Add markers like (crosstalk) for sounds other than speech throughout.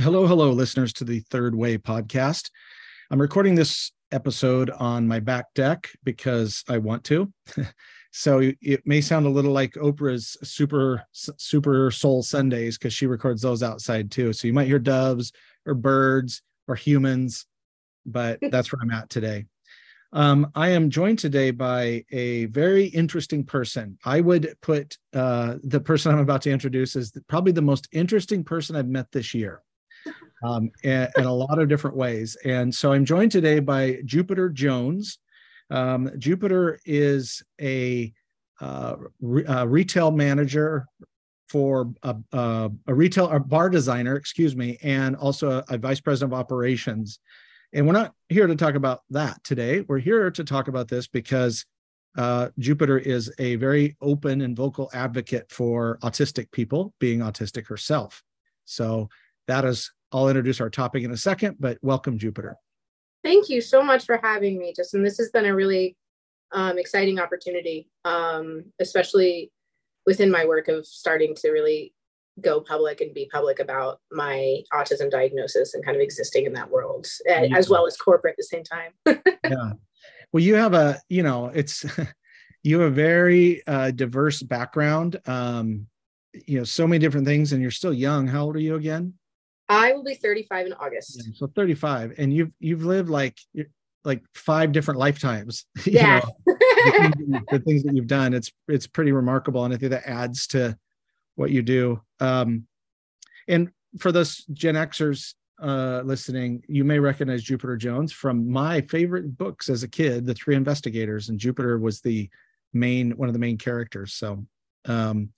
Hello, hello, listeners to the Third Way podcast. I'm recording this episode on my back deck because I want to. (laughs) so it may sound a little like Oprah's Super Super Soul Sundays because she records those outside too. So you might hear doves or birds or humans, but (laughs) that's where I'm at today. Um, I am joined today by a very interesting person. I would put uh, the person I'm about to introduce as probably the most interesting person I've met this year um, in, a lot of different ways. And so I'm joined today by Jupiter Jones. Um, Jupiter is a, uh, re- a, retail manager for a, a, a retail a bar designer, excuse me, and also a, a vice president of operations. And we're not here to talk about that today. We're here to talk about this because uh, Jupiter is a very open and vocal advocate for autistic people, being autistic herself. So that is I'll introduce our topic in a second, but welcome, Jupiter. Thank you so much for having me, Justin. This has been a really um, exciting opportunity, um, especially within my work of starting to really go public and be public about my autism diagnosis and kind of existing in that world, yeah. as well as corporate at the same time. (laughs) yeah. Well, you have a, you know, it's, (laughs) you have a very uh, diverse background. Um, you know, so many different things, and you're still young. How old are you again? I will be 35 in August. Yeah, so 35, and you've you've lived like like five different lifetimes. (laughs) Yeah. know, the, things the, things that you've done, it's it's pretty remarkable, and I think that adds to what you do. Um, and for those Gen Xers uh, listening, you may recognize Jupiter Jones from my favorite books as a kid, The Three Investigators, and Jupiter was the main one of the main characters. So, um,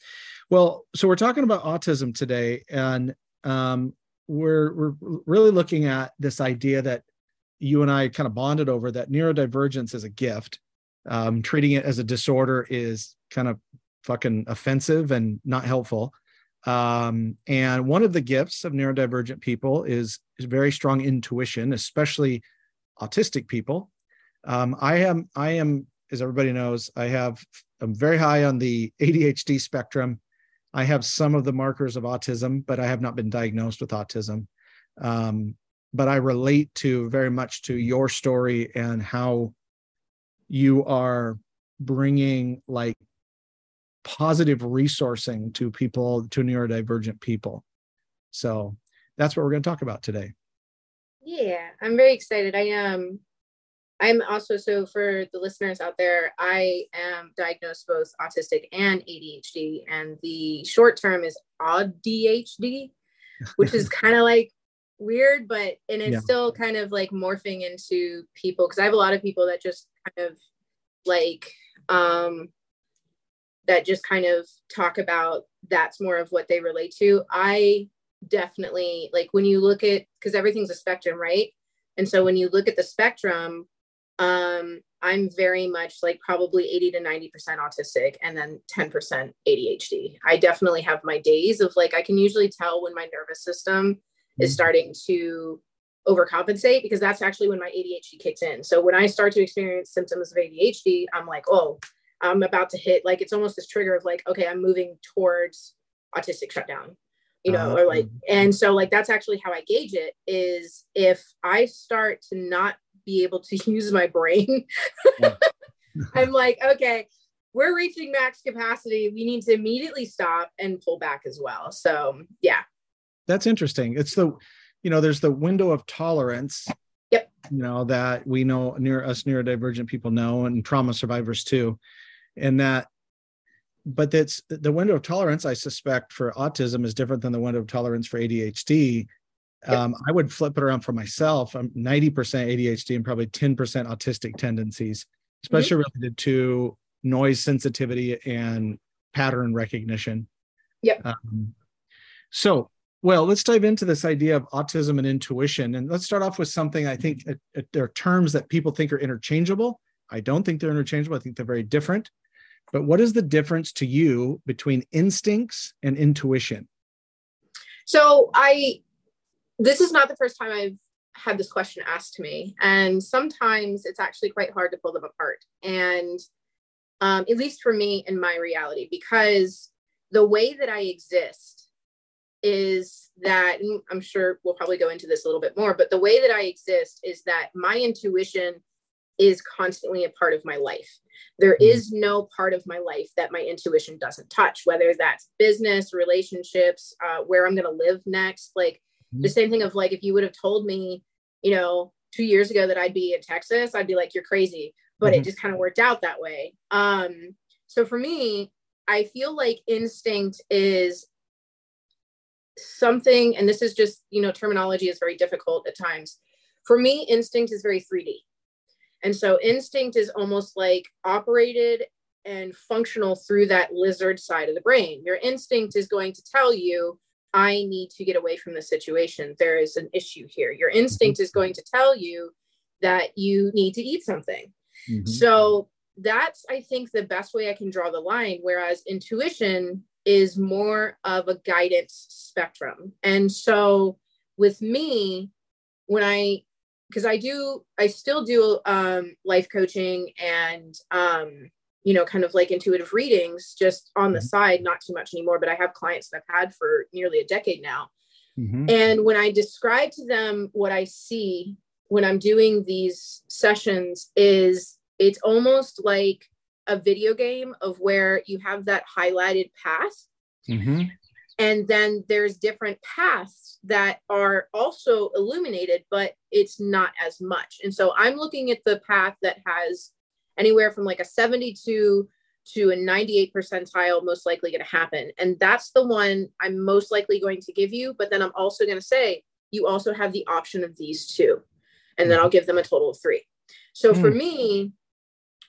well, so we're talking about autism today, and um, we're we're really looking at this idea that you and I kind of bonded over that neurodivergence is a gift. Um, treating it as a disorder is kind of fucking offensive and not helpful. Um, and one of the gifts of neurodivergent people is, is very strong intuition, especially autistic people. Um, I am, I am, as everybody knows, I have, I'm very high on the ADHD spectrum. I have some of the markers of autism, but I have not been diagnosed with autism. Um, but I relate to very much to your story and how you are bringing like positive resourcing to people, to neurodivergent people. So that's what we're going to talk about today. Yeah, I'm very excited. I am um, I'm also so for the listeners out there, I am diagnosed both autistic and ADHD, and the short term is ADHD, which is (laughs) kind of like weird, but and it's yeah. still kind of like morphing into people because I have a lot of people that just kind of like um that just kind of talk about that's more of what they relate to. I definitely like when you look at because everything's a spectrum, right? And so when you look at the spectrum, um, I'm very much like probably 80 to 90% autistic and then 10% ADHD. I definitely have my days of like, I can usually tell when my nervous system mm-hmm. is starting to overcompensate because that's actually when my ADHD kicks in. So when I start to experience symptoms of ADHD, I'm like, oh, I'm about to hit like it's almost this trigger of like, okay, I'm moving towards autistic shutdown, you know, uh, or like, mm-hmm. and so like that's actually how I gauge it is if I start to not be able to (laughs) use my brain. (laughs) I'm like, okay, we're reaching max capacity. We need to immediately stop and pull back as well. So, yeah. That's interesting. It's the, you know, there's the window of tolerance. Yep. You know, that we know near us neurodivergent people know and trauma survivors too. And that, but that's the window of tolerance, I suspect, for autism is different than the window of tolerance for ADHD um, I would flip it around for myself. I'm 90% ADHD and probably 10% autistic tendencies, especially mm-hmm. related to noise sensitivity and pattern recognition. Yep. Um, so, well, let's dive into this idea of autism and intuition. And let's start off with something I think uh, uh, there are terms that people think are interchangeable. I don't think they're interchangeable. I think they're very different. But what is the difference to you between instincts and intuition? So I this is not the first time I've had this question asked to me. And sometimes it's actually quite hard to pull them apart. And um, at least for me in my reality, because the way that I exist is that I'm sure we'll probably go into this a little bit more, but the way that I exist is that my intuition is constantly a part of my life. There mm-hmm. no part of my life that my intuition doesn't touch, whether that's business, relationships, uh, where I'm going to live next. Like mm-hmm. the same thing of like, if you would have told me, you know, two years ago that I'd be in Texas, I'd be like, you're crazy. But mm-hmm. it just kind of worked out that way. Um, so for me, I feel like instinct is something, and this is just, you know, terminology is very difficult at times. For me, instinct is very 3D. And so instinct is almost like operated and functional through that lizard side of the brain. Your instinct is going to tell you, I need to get away from the situation. There is an issue here. Your instinct mm-hmm. is going to tell you that you need to eat something. Mm-hmm. So that's, I think, the best way I can draw the line. Whereas intuition is more of a guidance spectrum. And so with me, when I because I do, I still do um, life coaching and, um, you know, kind of like intuitive readings just on the mm-hmm. side, not too much anymore, but I have clients that I've had for nearly a decade now. Mm-hmm. And when I describe to them what I see when I'm doing these sessions, is it's almost like a video game of where you have that highlighted path. Mm-hmm and then there's different paths that are also illuminated but it's not as much and so i'm looking at the path that has anywhere from like a 72 to a 98 percentile most likely going to happen and that's the one i'm most likely going to give you but then i'm also going to say you also have the option of these two and then i'll give them a total of three so mm. for me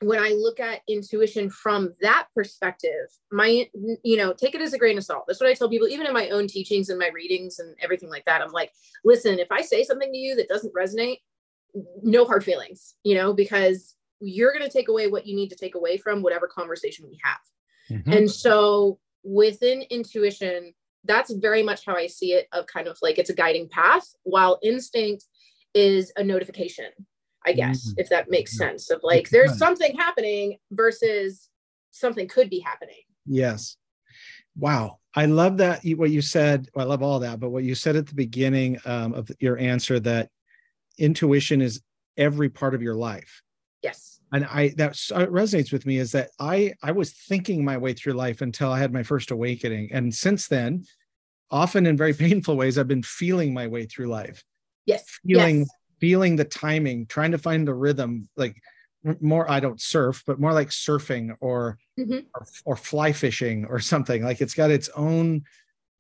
when I look at intuition from that perspective, my, you know, take it as a grain of salt. That's what I tell people, even in my own teachings and my readings and everything like that. I'm like, listen, if I say something to you that doesn't resonate, no hard feelings, you know, because you're going to take away what you need to take away from whatever conversation we have. Mm-hmm. And so within intuition, that's very much how I see it of kind of like it's a guiding path, while instinct is a notification I guess, mm-hmm. if that makes sense of like there's something happening versus something could be happening. Yes. Wow. I love that what you said. Well, I love all that, but what you said at the beginning um, of your answer that intuition is every part of your life. Yes. And I that resonates with me is that I I was thinking my way through life until I had my first awakening, and since then, often in very painful ways, I've been feeling my way through life. Yes. Feeling yes feeling the timing, trying to find the rhythm, like more I don't surf, but more like surfing or, mm-hmm. or, or fly fishing or something. Like it's got its own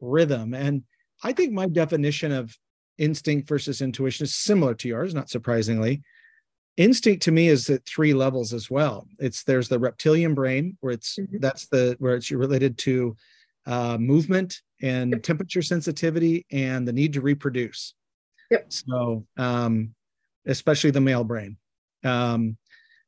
rhythm. And I think my definition of instinct versus intuition is similar to yours, not surprisingly. Instinct to me is at three levels as well. It's there's the reptilian brain where it's mm-hmm. that's the where it's related to uh, movement and temperature sensitivity and the need to reproduce. Yep. So, um, especially the male brain. Um,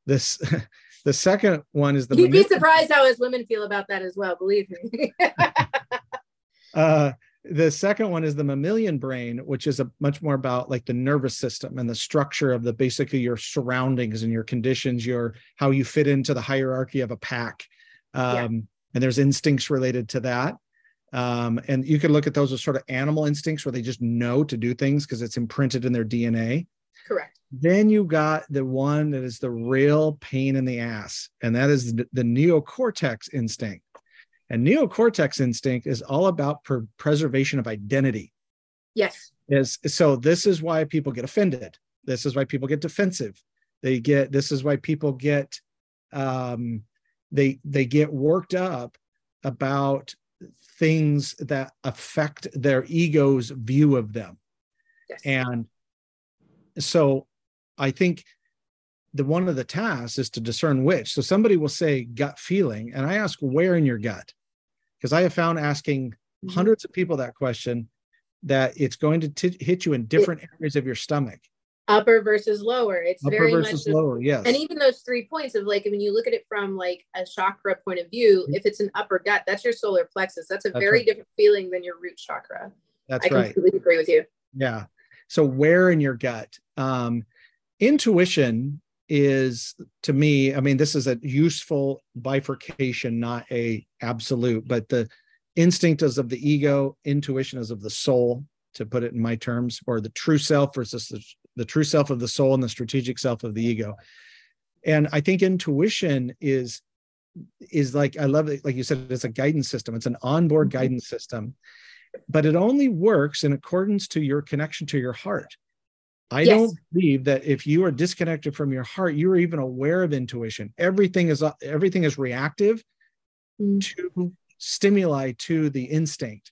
this, (laughs) the second one is the. You'd be surprised how as women feel about that as well. Believe me. (laughs) uh, the second one is the mammalian brain, which is a much more about like the nervous system and the structure of the basically your surroundings and your conditions, your how you fit into the hierarchy of a pack. Um, yeah. And there's instincts related to that. Um, and you can look at those as sort of animal instincts where they just know to do things because it's imprinted in their DNA. Correct. Then you got the one that is the real pain in the ass, and that is the, the neocortex instinct. And neocortex instinct is all about per- preservation of identity. Yes. Is so this is why people get offended. This is why people get defensive. They get this is why people get um they they get worked up about things that affect their ego's view of them. Yes. And so I think the one of the tasks is to discern which. So somebody will say gut feeling, and I ask where in your gut, because I have found asking mm-hmm. hundreds of people that question that it's going to t- hit you in different areas of your stomach upper versus lower. It's upper very much lower, yes. And even those three points of like when you look at it from like a chakra point of view, mm-hmm. if it's an upper gut, that's your solar plexus. That's a that's very right. different feeling than your root chakra. That's I right. I completely agree with you. Yeah. So where in your gut? Um, intuition is to me, I mean, this is a useful bifurcation, not a absolute, but the instinct is of the ego, intuition is of the soul, to put it in my terms, or the true self versus the, the true self of the soul and the strategic self of the ego. And I think intuition is is like I love it, like you said, it's a guidance system. It's an onboard mm-hmm. guidance system, but it only works in accordance to your connection to your heart. I yes. don't believe that if you are disconnected from your heart, you are even aware of intuition. Everything is everything is reactive mm. to stimuli to the instinct.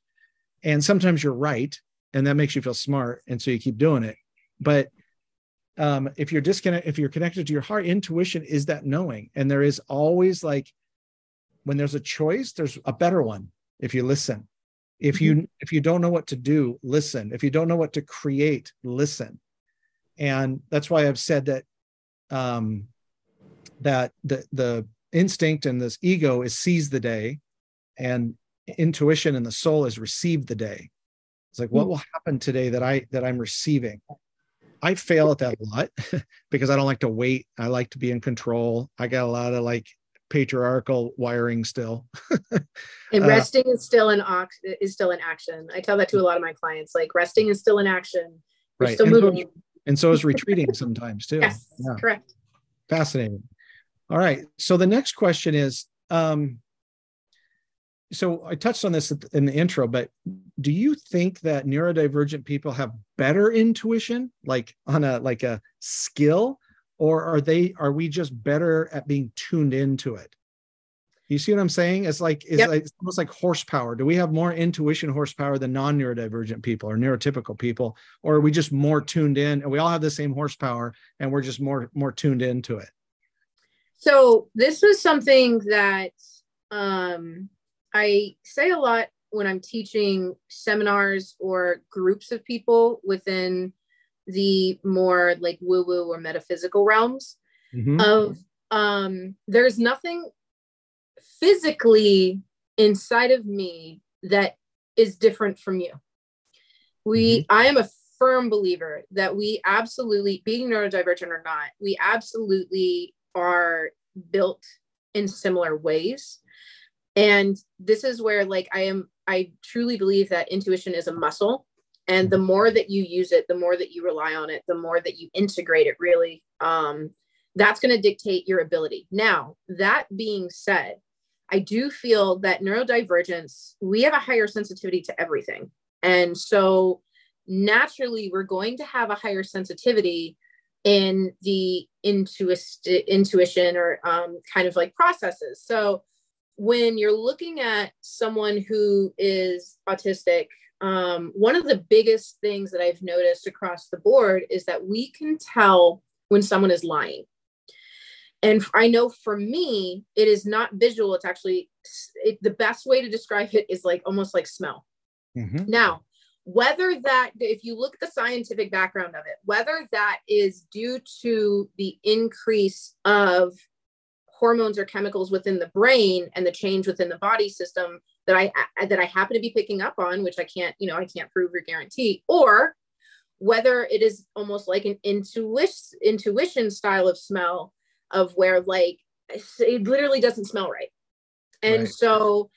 And sometimes you're right, and that makes you feel smart, and so you keep doing it. But um, if you're disconnected, if you're connected to your heart, intuition is that knowing, and there is always like when there's a choice, there's a better one if you listen. If you mm-hmm. if you don't know what to do, listen. If you don't know what to create, listen and that's why I've said that um, that the the instinct and this ego is seize the day, and intuition and the soul is receive the day. It's like what hmm. will happen today that I that I'm receiving. I fail at that a lot (laughs) because I don't like to wait. I like to be in control. I got a lot of like patriarchal wiring still. (laughs) and uh, resting uh, is still an in is still in action. I tell that to a lot of my clients. Like resting is still in action. We're right. still and moving. And so is retreating sometimes too. Yes, yeah. correct. Fascinating. All right. So the next question is um, so I touched on this in the intro, but do you think that neurodivergent people have better intuition, like on a like a skill, or are they are we just better at being tuned into it? You see what I'm saying? It's like it's, yep. like, it's almost like horsepower. Do we have more intuition horsepower than non-neurodivergent people or neurotypical people, or are we just more tuned in? And we all have the same horsepower, and we're just more more tuned into it. So this was something that um, I say a lot when I'm teaching seminars or groups of people within the more like woo-woo or metaphysical realms. Mm-hmm. Of um, there's nothing physically inside of me that is different from you. We, mm-hmm. I am a firm believer that we absolutely, being neurodivergent or not, we absolutely are built in similar ways. And this is where, like, I am, I truly believe that intuition is a muscle. And the more that you use it, the more that you rely on it, the more that you integrate it, really, um, that's going to dictate your ability. Now, that being said, I do feel that neurodivergence, we have a higher sensitivity to everything. And so naturally, we're going to have a higher sensitivity in the intuit- intuition or um, kind of like processes. So when you're looking at someone who is autistic, um, one of the biggest things that I've noticed across the board is that we can tell when someone is lying and i know for me it is not visual it's actually it, the best way to describe it is like almost like smell mm-hmm. now whether that if you look at the scientific background of it whether that is due to the increase of hormones or chemicals within the brain and the change within the body system that i that i happen to be picking up on which i can't you know i can't prove or guarantee or whether it is almost like an intuition intuition style of smell of where like it literally doesn't smell right. And right. so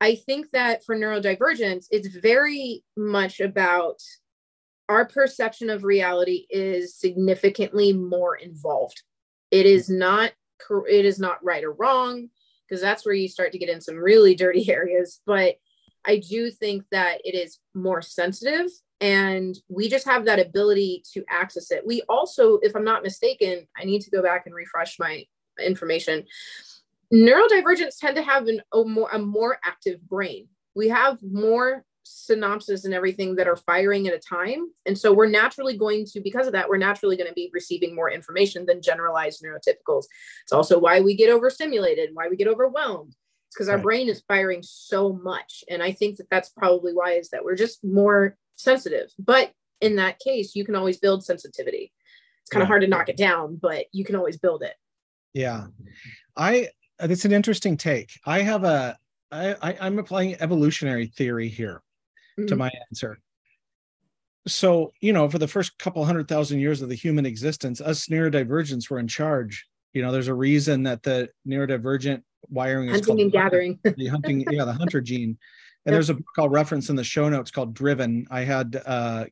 I think that for neurodivergence, it's very much about our perception of reality is significantly more involved. It is not it is not right or wrong because that's where you start to get in some really dirty (laughs) areas, but I do think that it is more sensitive and we just have that ability to access it. We also, if I'm not mistaken, I need to go back and refresh my information. Neurodivergents tend to have an, a, more, a more active brain. We have more synapses and everything that are firing at a time. And so we're naturally going to, because of that, we're naturally going to be receiving more information than generalized neurotypicals. It's also why we get overstimulated, and why we get overwhelmed. It's because our right. brain is firing so much. And I think that that's probably why is that we're just more sensitive. But in that case, you can always build sensitivity. It's kind of hard to knock it down, but you can always build it. Yeah. I that's an interesting take. I have a I, I I'm applying evolutionary theory here mm-hmm. to my answer. So, you know, for the first couple hundred thousand years of the human existence, us neurodivergents were in charge. You know, there's a reason that the neurodivergent wiring is hunting and gathering. the hunting, yeah, the hunter gene (laughs) And there's a book called reference in the show notes called Driven. I had uh,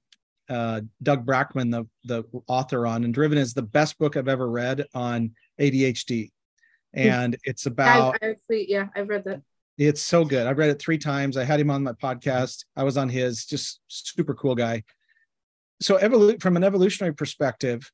uh, Doug Brackmann, the the author, on, and Driven is the best book I've ever read on ADHD, and it's about. I actually, yeah, I've read that. It's so good. I've read it three times. I had him on my podcast. I was on his. Just super cool guy. So, evolu- from an evolutionary perspective,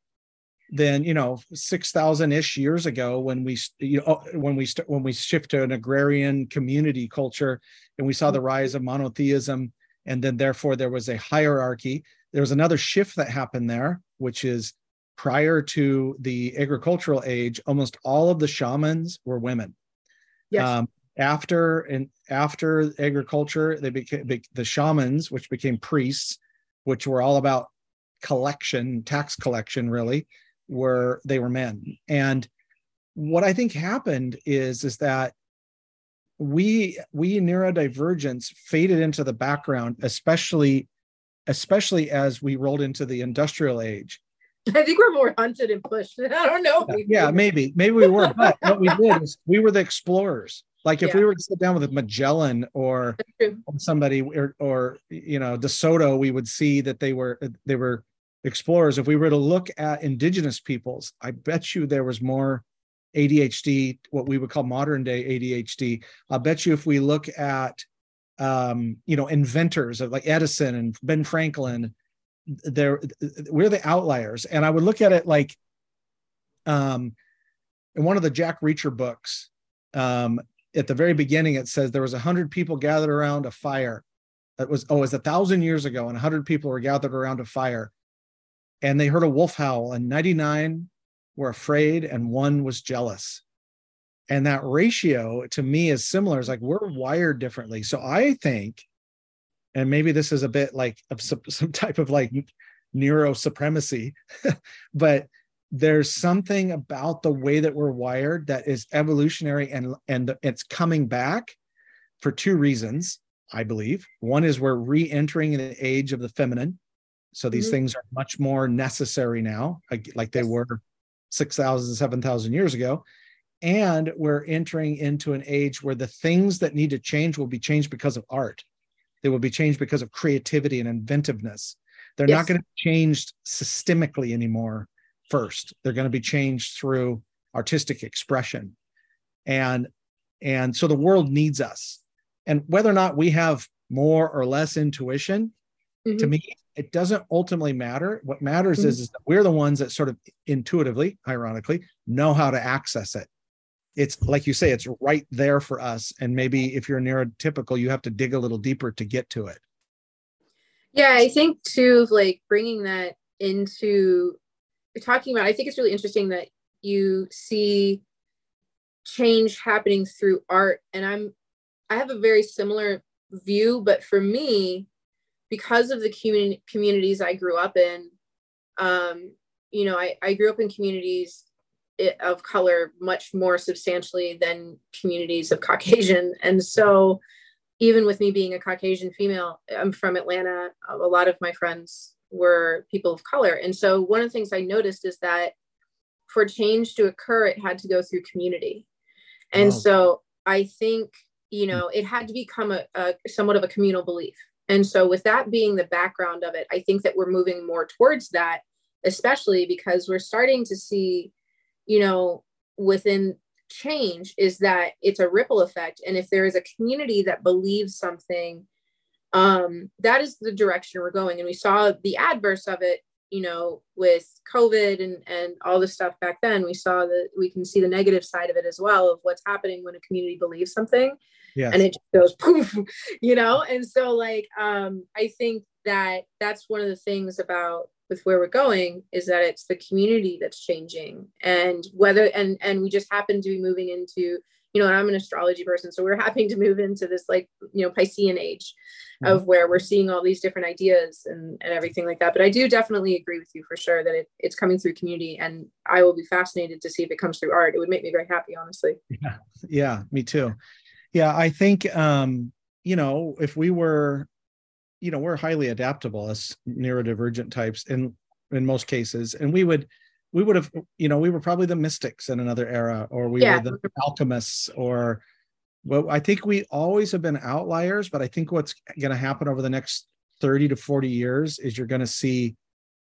then you know six thousand ish years ago, when we you know when we when we shift to an agrarian community culture, and we saw the rise of monotheism, and then therefore there was a hierarchy. There was another shift that happened there, which is prior to the agricultural age, almost all of the shamans were women. Yes. Um, after and after agriculture, they became the shamans, which became priests, which were all about collection, tax collection, really, were they were men. And what I think happened is is that we we neurodivergence faded into the background, especially especially as we rolled into the industrial age. I think we're more hunted and pushed. (laughs) I don't know. Yeah, maybe, maybe we were, but what we did is we were the explorers. Like if Yeah. we were to sit down with Magellan or somebody or, or you know De Soto, we would see that they were they were explorers. If we were to look at indigenous peoples, I bet you there was more ADHD, what we would call modern day ADHD. I'll bet you if we look at um, you know inventors of like Edison and Ben Franklin, there we're the outliers. And I would look at it like um, in one of the Jack Reacher books. Um, at the very beginning, it says there was a hundred people gathered around a fire. It was oh, it was a thousand years ago, and a hundred people were gathered around a fire, and they heard a wolf howl, and ninety nine were afraid, and one was jealous. And that ratio to me is similar. It's like we're wired differently. So I think, and maybe this is a bit like some, (laughs) some type of like neuro supremacy, (laughs) but there's something about the way that we're wired that is evolutionary and and it's coming back for two reasons i believe one is we're re-entering the age of the feminine so these Mhm. things are much more necessary now like, like they Yes. were 6000 7000 years ago. And we're entering into an age where the things that need to change will be changed because of art. They will be changed because of creativity and inventiveness. They're not going to be changed systemically anymore first. They're going to be changed through artistic expression. And and so the world needs us. And whether or not we have more or less intuition to Mhm. me it doesn't ultimately matter what matters Mhm. is, is that we're the ones that sort of intuitively ironically know how to access it it's like you say it's right there for us and maybe if you're neurotypical you have to dig a little deeper to get to it Yeah, I think too, like bringing that into talking about, I think it's really interesting that you see change happening through art. And I'm, I have a very similar view, but for me, because of the community communities I grew up in, um, you know, I, I grew up in communities of color much more substantially than communities of (laughs) Caucasian. And so, even with me being a Caucasian female, I'm from Atlanta. A lot of my friends were people of color. And so one of the things I noticed is that for change to occur, it had to go through community. And Wow. so I think, you know, it had to become a, a somewhat of a communal belief. And so with that being the background of it, I think that we're moving more towards that, especially because we're starting to see, you know, within change is that it's a ripple effect. And if there is a community that believes something um that is the direction we're going. And we saw the adverse of it you know with covid and and all the stuff back then. We saw that we can see the negative side of it as well of what's happening when a community believes something yeah and it just goes (laughs) poof you know? And so like um i think that that's one of the things about with where we're going is that it's the community that's changing and whether and and we just happen to be moving into you know and i'm an astrology person so we're (laughs) happening to move into this like you know piscean age of where we're seeing all these different ideas and, and everything like that. But i do definitely agree with you for sure that it, it's coming through community and i will be fascinated to see if it comes through art. It would make me very happy honestly. Yeah. Yeah me too yeah i think um you know if we were you know we're highly adaptable as neurodivergent types in in most cases and we would we would have you know we were probably the mystics in another era or we Yeah. were the alchemists or well, I think we always have been outliers, but I think what's going to happen over the next 30 to 40 years is you're going to see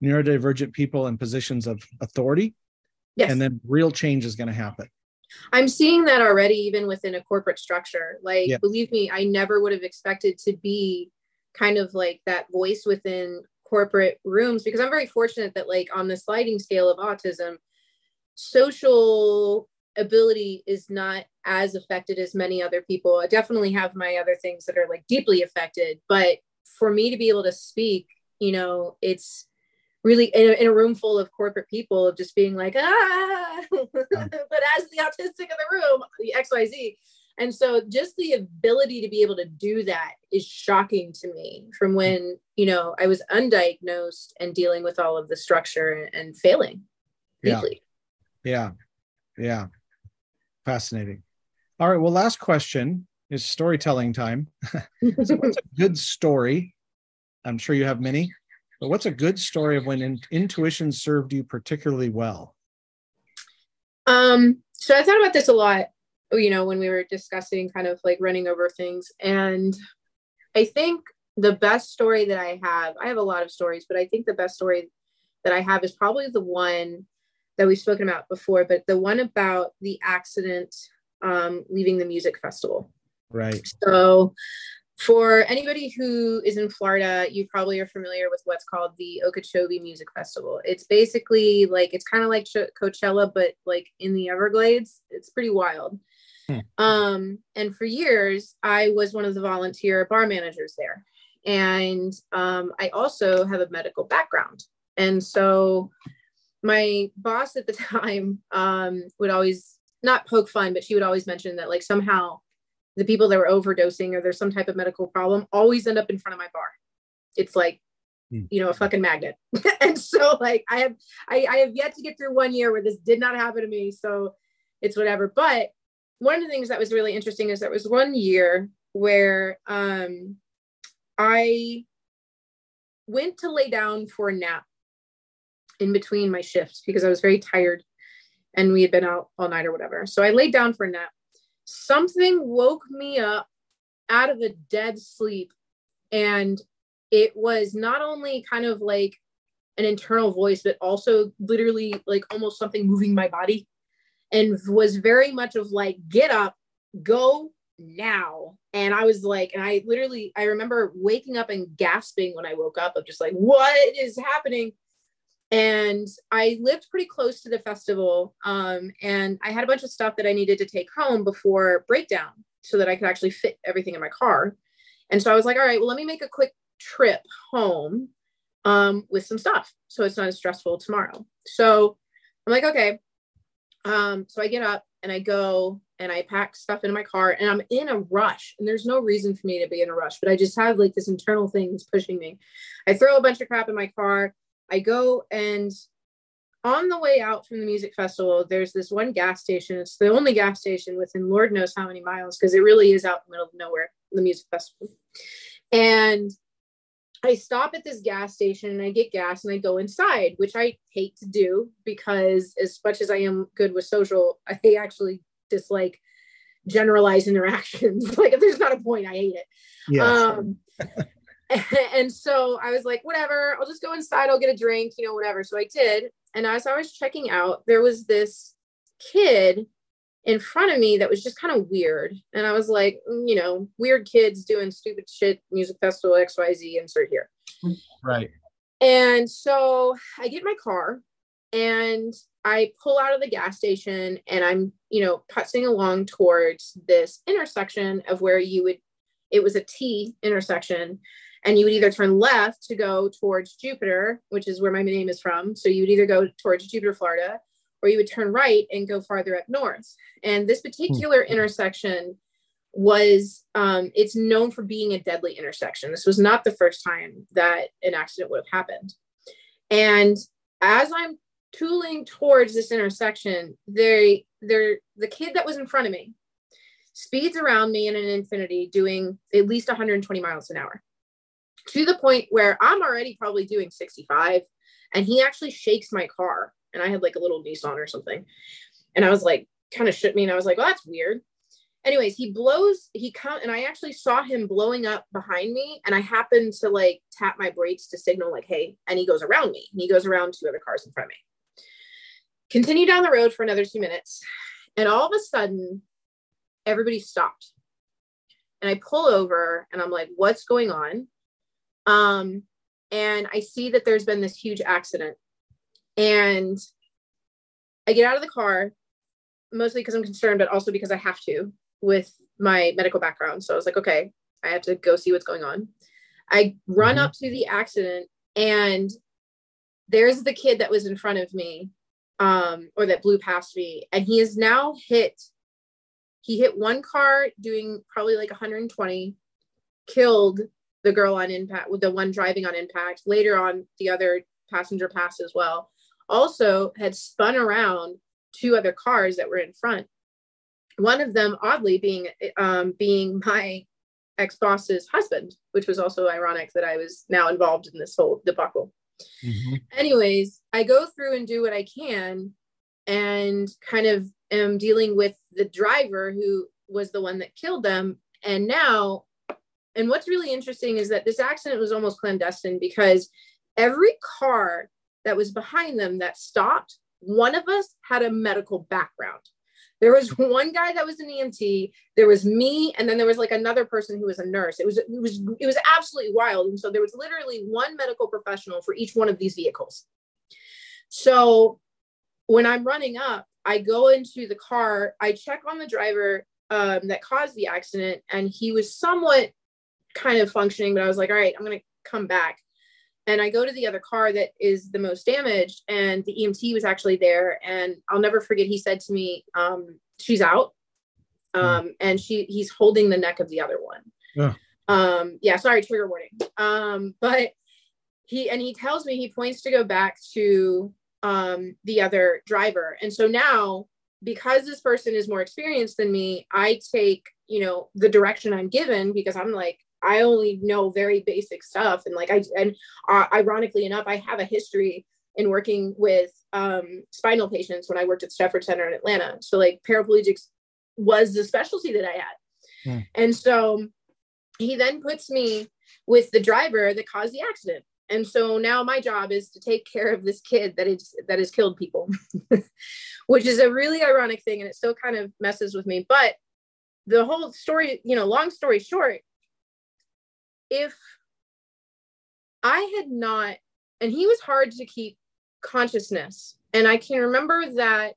neurodivergent people in positions of authority. Yes. And then real change is going to happen. I'm seeing that already, even within a corporate structure. Like, yeah. believe me, I never would have expected to be kind of like that voice within corporate rooms because I'm very fortunate that, like, on the sliding scale of autism, social ability is not as affected as many other people. I definitely have my other things that are like deeply affected, but for me to be able to speak, you know, it's really in a, in a room full of corporate people of just being like, ah, (laughs) but as the autistic of the room, the XYZ. And so just the ability to be able to do that is shocking to me from when, you know, I was undiagnosed and dealing with all of the structure and failing deeply. Yeah. Yeah. yeah. Fascinating. All right. Well, last question is storytelling time. (laughs) so what's a good story? I'm sure you have many, but what's a good story of when in- intuition served you particularly well? Um, so I thought about this a lot, you know, when we were discussing kind of like running over things. And I think the best story that I have, I have a lot of stories, but I think the best story that I have is probably the one that we've spoken about before, but the one about the accident um, leaving the music festival. Right. So, for anybody who is in Florida, you probably are familiar with what's called the Okeechobee Music Festival. It's basically like it's kind of like Coachella, but like in the Everglades. It's pretty wild. Hmm. Um, and for years, I was one of the volunteer bar managers there, and um, I also have a medical background, and so my boss at the (laughs) time um, would always not poke fun, but she would always mention that like somehow the people that were overdosing or there's some type of medical problem always end up in front of my bar. It's like, hmm. you know, a fucking magnet. (laughs) and so like I have I, I have yet to get through one year where this did not happen to me. So it's whatever. But one of the things that was really interesting is there was one year where um I went to lay down for a nap in between my shifts because I was very tired and we had been out all night or whatever. So I laid down for a nap. Something woke me up out of a dead sleep. And it was not only kind of like an internal voice, but also literally like almost something moving my body and was very much of like, get up, go now. And I was like, and I literally, I remember waking up and gasping when I woke up of just like, what is happening? And I lived pretty close to the festival. Um, and I had a bunch of stuff that I needed to take home before breakdown so that I could actually fit everything in my car. And so I was like, all right, well, let me make a quick trip home um, with some stuff so it's not as stressful tomorrow. So I'm like, okay. Um, so I get up and I go and I pack stuff in my car and I'm in a rush. And there's no reason for me to be in a rush, but I just have like this internal thing that's pushing me. I throw a bunch of crap in my car. I go and on the way out from the music festival, there's this one gas station. It's the only gas station within Lord knows how many miles because it really is out in the middle of nowhere, the music festival. And I stop at this gas station and I get gas and I go inside, which I hate to do because, as much as I am good with social, I actually dislike generalized (laughs) interactions. like, if there's not a point, I hate it. Yes. Um, (laughs) and so I was like, whatever, I'll just go inside, I'll get a drink, you know, whatever. So I did. And as I was checking out, there was this kid in front of me that was just kind of weird. And I was like, mm, you know, weird kids doing stupid shit, music festival, XYZ, insert here. Right. And so I get my car and I pull out of the gas station and I'm, you know, putzing along towards this intersection of where you would, it was a T intersection and you would either turn left to go towards Jupiter, which is where my name is from. So you would either go towards Jupiter, Florida, or you would turn right and go farther up north. And this particular hmm. intersection was um, it's known for being a deadly intersection. This was not the first time that an accident would have happened. And as I'm tooling towards this intersection, they they're the kid that was in front of me speeds around me in an Infiniti doing at least 120 miles an hour to the point where I'm already probably doing 65 and he actually shakes my car and I had like a little Nissan or something. And I was like, kind of shook me and I was like, well, that's weird. anyways, he blows, he come and I actually saw him blowing up behind me. And I happened to like tap my brakes to signal, like, hey, and he goes around me. And he goes around two other cars in front of me. Continue down the road for another two minutes. And all of a sudden, everybody stopped. And I pull over and I'm like, what's going on? Um, and I see that there's been this huge accident. And I get out of the car, mostly because I'm concerned, but also because I have to with my medical background. So I was like, okay, I have to go see what's going on. I run mm-hmm. up to the accident and there's the kid that was in front of me um, or that blew past me. And he is now hit. He hit one car doing probably like 120, killed the girl on impact with the one driving on impact. Later on, the other passenger passed as well. Also, had spun around two other cars that were in front one of them oddly being um, being my ex boss's husband, which was also ironic that I was now involved in this whole debacle. Mm-hmm. Anyways, I go through and do what I can and kind of am dealing with the driver who was the one that killed them. And now, and what's really interesting is that this accident was almost clandestine because every car that was behind them that stopped, one of us had a medical background. There was one guy that was an EMT, there was me, and then there was like another person who was a nurse. It was it was it was absolutely wild. And so there was literally one medical professional for each one of these vehicles. So when I'm running up, I go into the car, I check on the driver um, that caused the accident, and he was somewhat kind of functioning, but I was like, all right, I'm gonna come back and I go to the other car that is the most damaged, and the EMT was actually there. And I'll never forget, he said to me, um, "She's out," hmm. um, and she he's holding the neck of the other one. Yeah. Um, yeah, sorry, trigger warning. Um, but he and he tells me he points to go back to um, the other driver, and so now because this person is more experienced than me, I take you know the direction I'm given because I'm like I only know very basic stuff. And like I, and uh, ironically enough, I have a history in working with um, spinal patients when I worked at Shepherd Center in Atlanta. So like paraplegics was the specialty that I had. Hmm. And so he then puts me with the driver that caused the accident. And so now my job is to take care of this kid that is that has killed people, (laughs) which is a really ironic thing, and it still kind of messes with me. But the whole story, you know, long story short, if I had not, and he was hard to keep consciousness. And I can remember that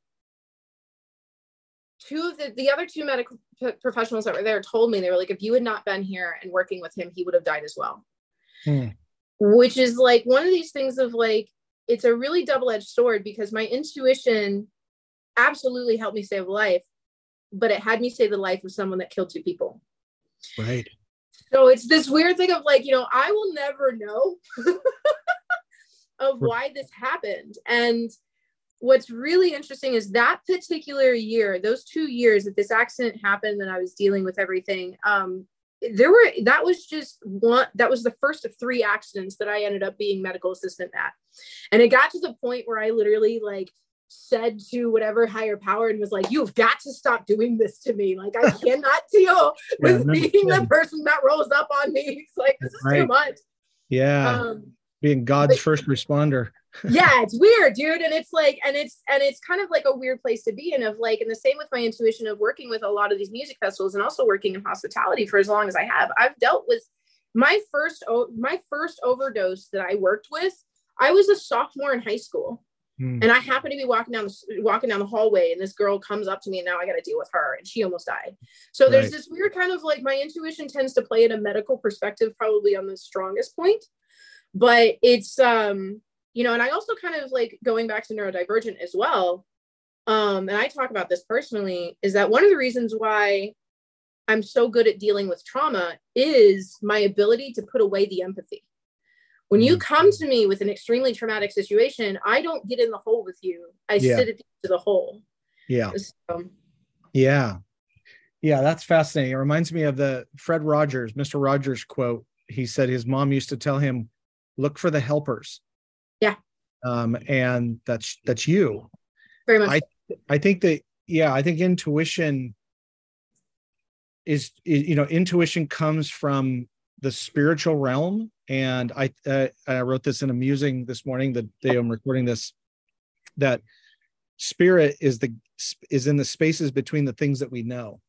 two of the, the other two medical professionals that were there told me, they were like, if you had not been here and working with him, he would have died as well. Hmm. Which is like one of these things of like, it's a really double edged sword because my intuition absolutely helped me save a life, but it had me save the life of someone that killed two people. Right. So it's this weird thing of like, you know, I will never know (laughs) of why this happened. And what's really interesting is that particular year, those two years that this accident happened and I was dealing with everything, um, there were that was just one that was the first of three accidents that I ended up being medical assistant at. And it got to the point where I literally like said to whatever higher power and was like, You've got to stop doing this to me. Like, I cannot (laughs) deal with yeah, being the person that rolls up on me. (laughs) It's like, This is right. too much. Yeah. Um, being God's but, first responder. (laughs) yeah, it's weird, dude. And it's like, and it's, and it's kind of like a weird place to be in of like, and the same with my intuition of working with a lot of these music festivals and also working in hospitality for as long as I have. I've dealt with my first, my first overdose that I worked with. I was a sophomore in high school Hmm. And I happen to be walking down the walking down the hallway, and this girl comes up to me, and now I got to deal with her, and she almost died. So there's right. this weird kind of like my intuition tends to play in a medical perspective, probably on the strongest point, but it's um you know, and I also kind of like going back to neurodivergent as well. Um, and I talk about this personally, is that one of the reasons why I'm so good at dealing with trauma is my ability to put away the empathy. When you mm-hmm. come to me with an extremely traumatic situation, I don't get in the hole with you. I yeah. sit at the, the hole. Yeah. So, yeah. Yeah, that's fascinating. It reminds me of the Fred Rogers, Mr. Rogers quote. He said his mom used to tell him, look for the helpers. Yeah. Um, and that's that's you. Very much. I I think that yeah, I think intuition is, is you know intuition comes from the spiritual realm. And i uh, i wrote this in a musing this morning the day i'm recording this that spirit is the is in the spaces between the things that we know.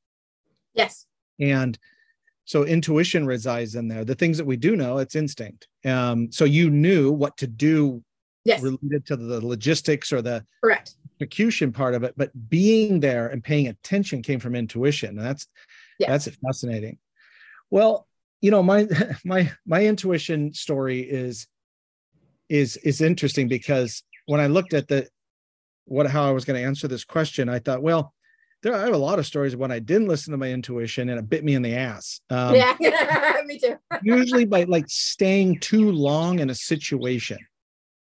Yes. And so intuition resides in there. The things that we do know it's instinct. Um so you knew what to do yes. related to the logistics or the correct. execution part of it but being there and paying attention came from intuition. And that's yes. that's fascinating. Well you know my (laughs) my my intuition story is is is interesting because when i looked at the what how i was going to answer this question i thought well there i have a lot of stories when i didn't listen to my intuition and it bit me in the ass. Um, yeah (laughs) me too. (laughs) usually by like staying too long in a situation.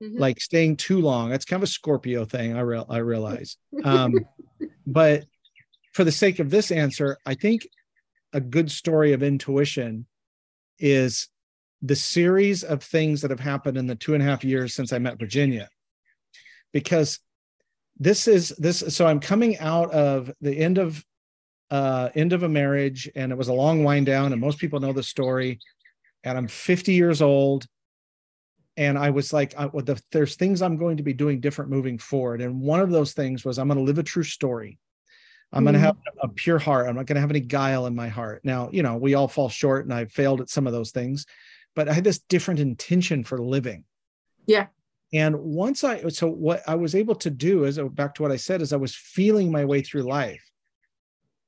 Mm-hmm. like staying too long that's kind of a scorpio thing i real i realize. Um but for the sake of this answer i think a good story of intuition is the series of things that have happened in the two and a half years since I met Virginia. Because this is this, so I'm coming out of the end of uh end of a marriage, and it was a long wind down, and most people know the story. And I'm 50 years old. And I was like, I, the, there's things I'm going to be doing different moving forward. And one of those things was I'm going to live a true story. I'm going to mm-hmm. have a pure heart. I'm not going to have any guile in my heart. Now, you know, we all fall short and I failed at some of those things, but I had this different intention for living. Yeah. And once I, so what I was able to do is back to what I said, is I was feeling my way through life.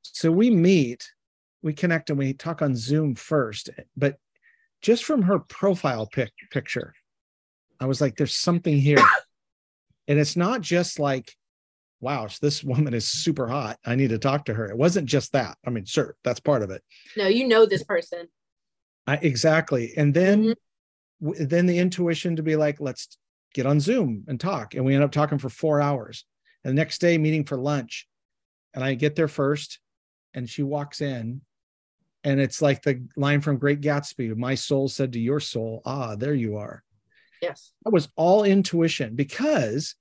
So we meet, we connect and we talk on Zoom first, but just from her profile pic, picture, I was like, there's something here. (coughs) and it's not just like, wow, this woman is super hot. I need to talk to her. It wasn't just that. I mean, sure, that's part of it. No, you know this person. I, exactly. And then, mm-hmm. w- then the intuition to be like, let's get on Zoom and talk. And we end up talking for four hours. And the next day, meeting for lunch. And I get there first, and she walks in, and it's like the line from Great Gatsby My soul said to your soul, Ah, there you are. Yes. That was all intuition because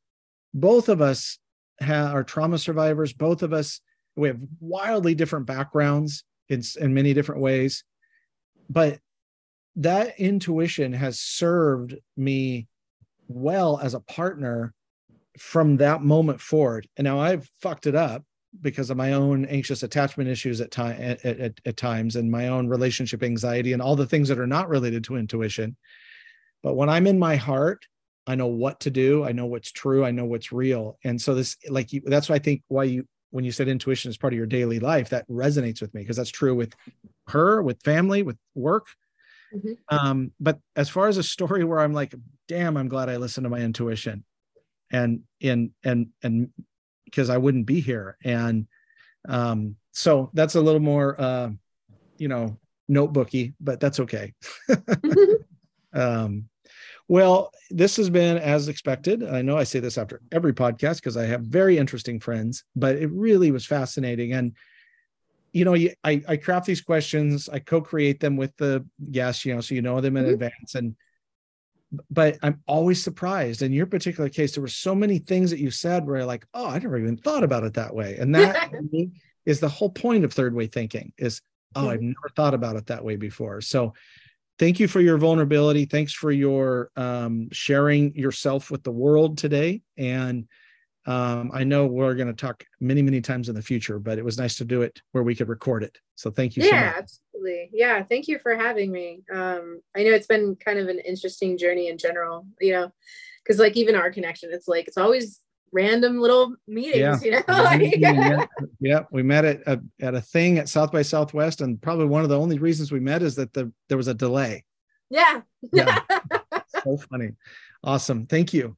both of us have, are trauma survivors. Both of us, we have wildly different backgrounds in, in many different ways. But that intuition has served me well as a partner from that moment forward. And now I've fucked it up because of my own anxious attachment issues at time at, at, at, times and my own relationship anxiety and all the things that are not related to intuition. But when I'm in my heart I know what to do. I know what's true. I know what's real. And so this, like you, that's why I think why you, when you said intuition is part of your daily life, that resonates with me because that's true with her, with family, with work. Mm-hmm. Um, but as far as a story where I'm like, damn, I'm glad I listened to my intuition and, and, and, and because I wouldn't be here. And, um, so that's a little more, uh, you know, notebooky, but that's okay. (laughs) um, well, this has been as expected. I know I say this after every podcast because I have very interesting friends, but it really was fascinating. And, you know, I, I craft these questions, I co create them with the guests, you know, so you know them in mm-hmm. advance. And, but I'm always surprised. In your particular case, there were so many things that you said where I like, oh, I never even thought about it that way. And that (laughs) is the whole point of third way thinking is, oh, I've mm-hmm. never thought about it that way before. So thank you for your vulnerability. Thanks for your um, sharing yourself with the world today. And um, I know we're going to talk many, many times in the future, but it was nice to do it where we could record it. So thank you. Yeah, so absolutely. Yeah. Thank you for having me. Um, I know it's been kind of an interesting journey in general, you know, because like even our connection, it's like, it's always random little meetings, yeah. you know? (laughs) yeah. (laughs) yeah, we met at a, at a thing at South by Southwest, and probably one of the only reasons we met is that the there was a delay. Yeah. yeah. (laughs) so funny. Awesome. Thank you.